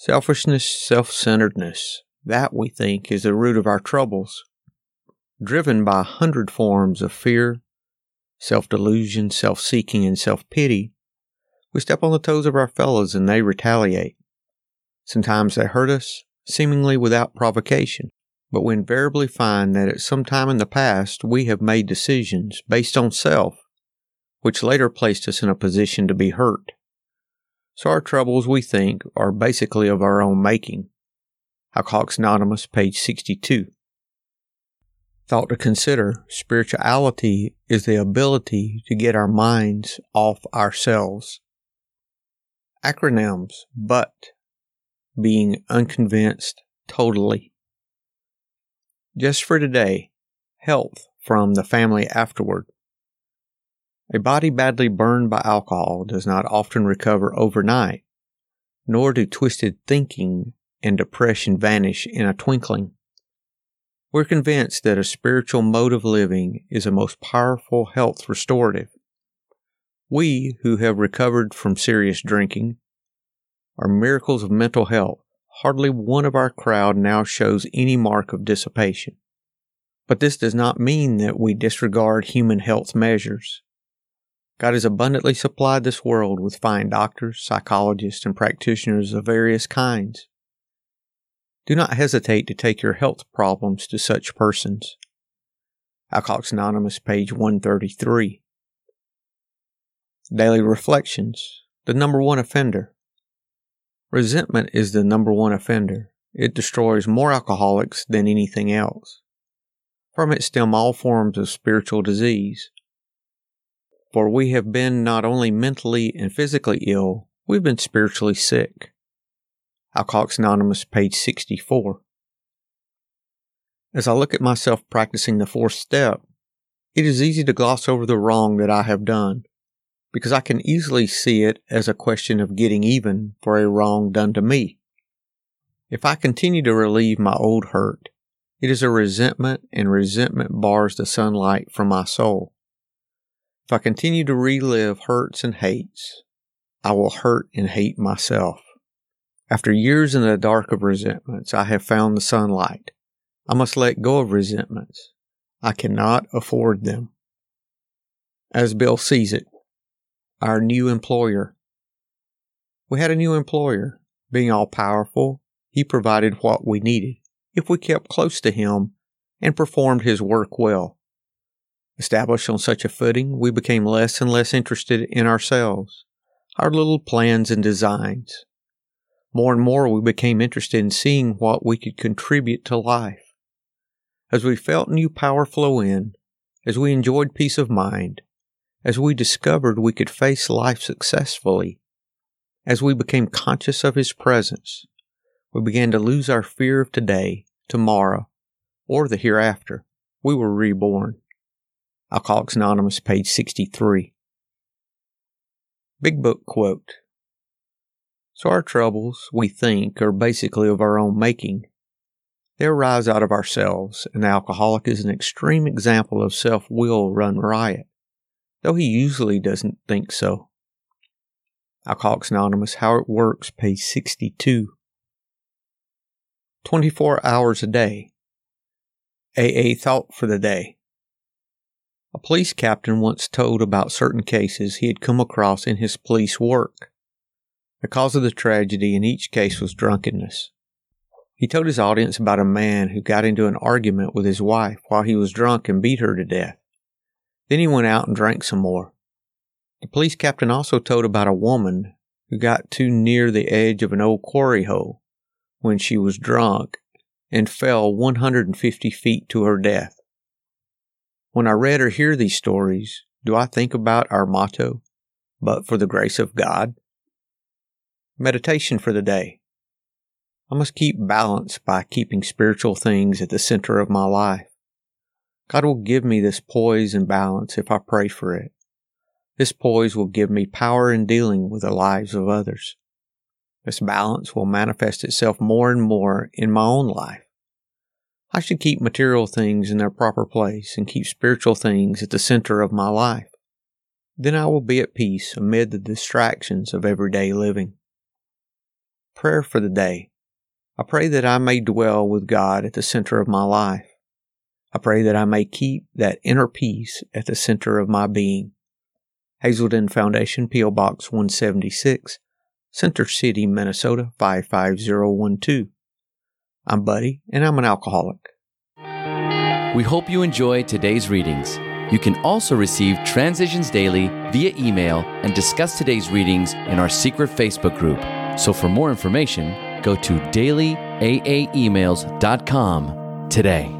Selfishness, self centeredness, that we think is the root of our troubles. Driven by a hundred forms of fear, self delusion, self seeking, and self pity, we step on the toes of our fellows and they retaliate. Sometimes they hurt us, seemingly without provocation, but we invariably find that at some time in the past we have made decisions based on self, which later placed us in a position to be hurt. So our troubles, we think, are basically of our own making. Alcoholics Anonymous, page 62. Thought to consider spirituality is the ability to get our minds off ourselves. Acronyms, but being unconvinced totally. Just for today, health from the family afterward. A body badly burned by alcohol does not often recover overnight, nor do twisted thinking and depression vanish in a twinkling. We're convinced that a spiritual mode of living is a most powerful health restorative. We who have recovered from serious drinking are miracles of mental health. Hardly one of our crowd now shows any mark of dissipation. But this does not mean that we disregard human health measures. God has abundantly supplied this world with fine doctors, psychologists, and practitioners of various kinds. Do not hesitate to take your health problems to such persons. Alcoholics Anonymous, page 133. Daily Reflections The number one offender. Resentment is the number one offender. It destroys more alcoholics than anything else. From it stem all forms of spiritual disease. For we have been not only mentally and physically ill, we've been spiritually sick. Alcoholics Anonymous, page 64. As I look at myself practicing the fourth step, it is easy to gloss over the wrong that I have done, because I can easily see it as a question of getting even for a wrong done to me. If I continue to relieve my old hurt, it is a resentment, and resentment bars the sunlight from my soul. If I continue to relive hurts and hates, I will hurt and hate myself. After years in the dark of resentments, I have found the sunlight. I must let go of resentments. I cannot afford them. As Bill sees it, our new employer. We had a new employer. Being all powerful, he provided what we needed if we kept close to him and performed his work well. Established on such a footing, we became less and less interested in ourselves, our little plans and designs. More and more, we became interested in seeing what we could contribute to life. As we felt new power flow in, as we enjoyed peace of mind, as we discovered we could face life successfully, as we became conscious of His presence, we began to lose our fear of today, tomorrow, or the hereafter. We were reborn. Alcoholics Anonymous, page 63. Big Book quote. So our troubles, we think, are basically of our own making. They arise out of ourselves, and the alcoholic is an extreme example of self will run riot, though he usually doesn't think so. Alcoholics Anonymous, How It Works, page 62. 24 hours a day. AA Thought for the Day. A police captain once told about certain cases he had come across in his police work. The cause of the tragedy in each case was drunkenness. He told his audience about a man who got into an argument with his wife while he was drunk and beat her to death. Then he went out and drank some more. The police captain also told about a woman who got too near the edge of an old quarry hole when she was drunk and fell 150 feet to her death. When I read or hear these stories, do I think about our motto, but for the grace of God? Meditation for the day. I must keep balance by keeping spiritual things at the center of my life. God will give me this poise and balance if I pray for it. This poise will give me power in dealing with the lives of others. This balance will manifest itself more and more in my own life. I should keep material things in their proper place and keep spiritual things at the center of my life. Then I will be at peace amid the distractions of everyday living. Prayer for the day. I pray that I may dwell with God at the center of my life. I pray that I may keep that inner peace at the center of my being. Hazelden Foundation, P.O. Box 176, Center City, Minnesota 55012. I'm Buddy, and I'm an alcoholic. We hope you enjoy today's readings. You can also receive Transitions Daily via email and discuss today's readings in our secret Facebook group. So for more information, go to dailyaaemails.com today.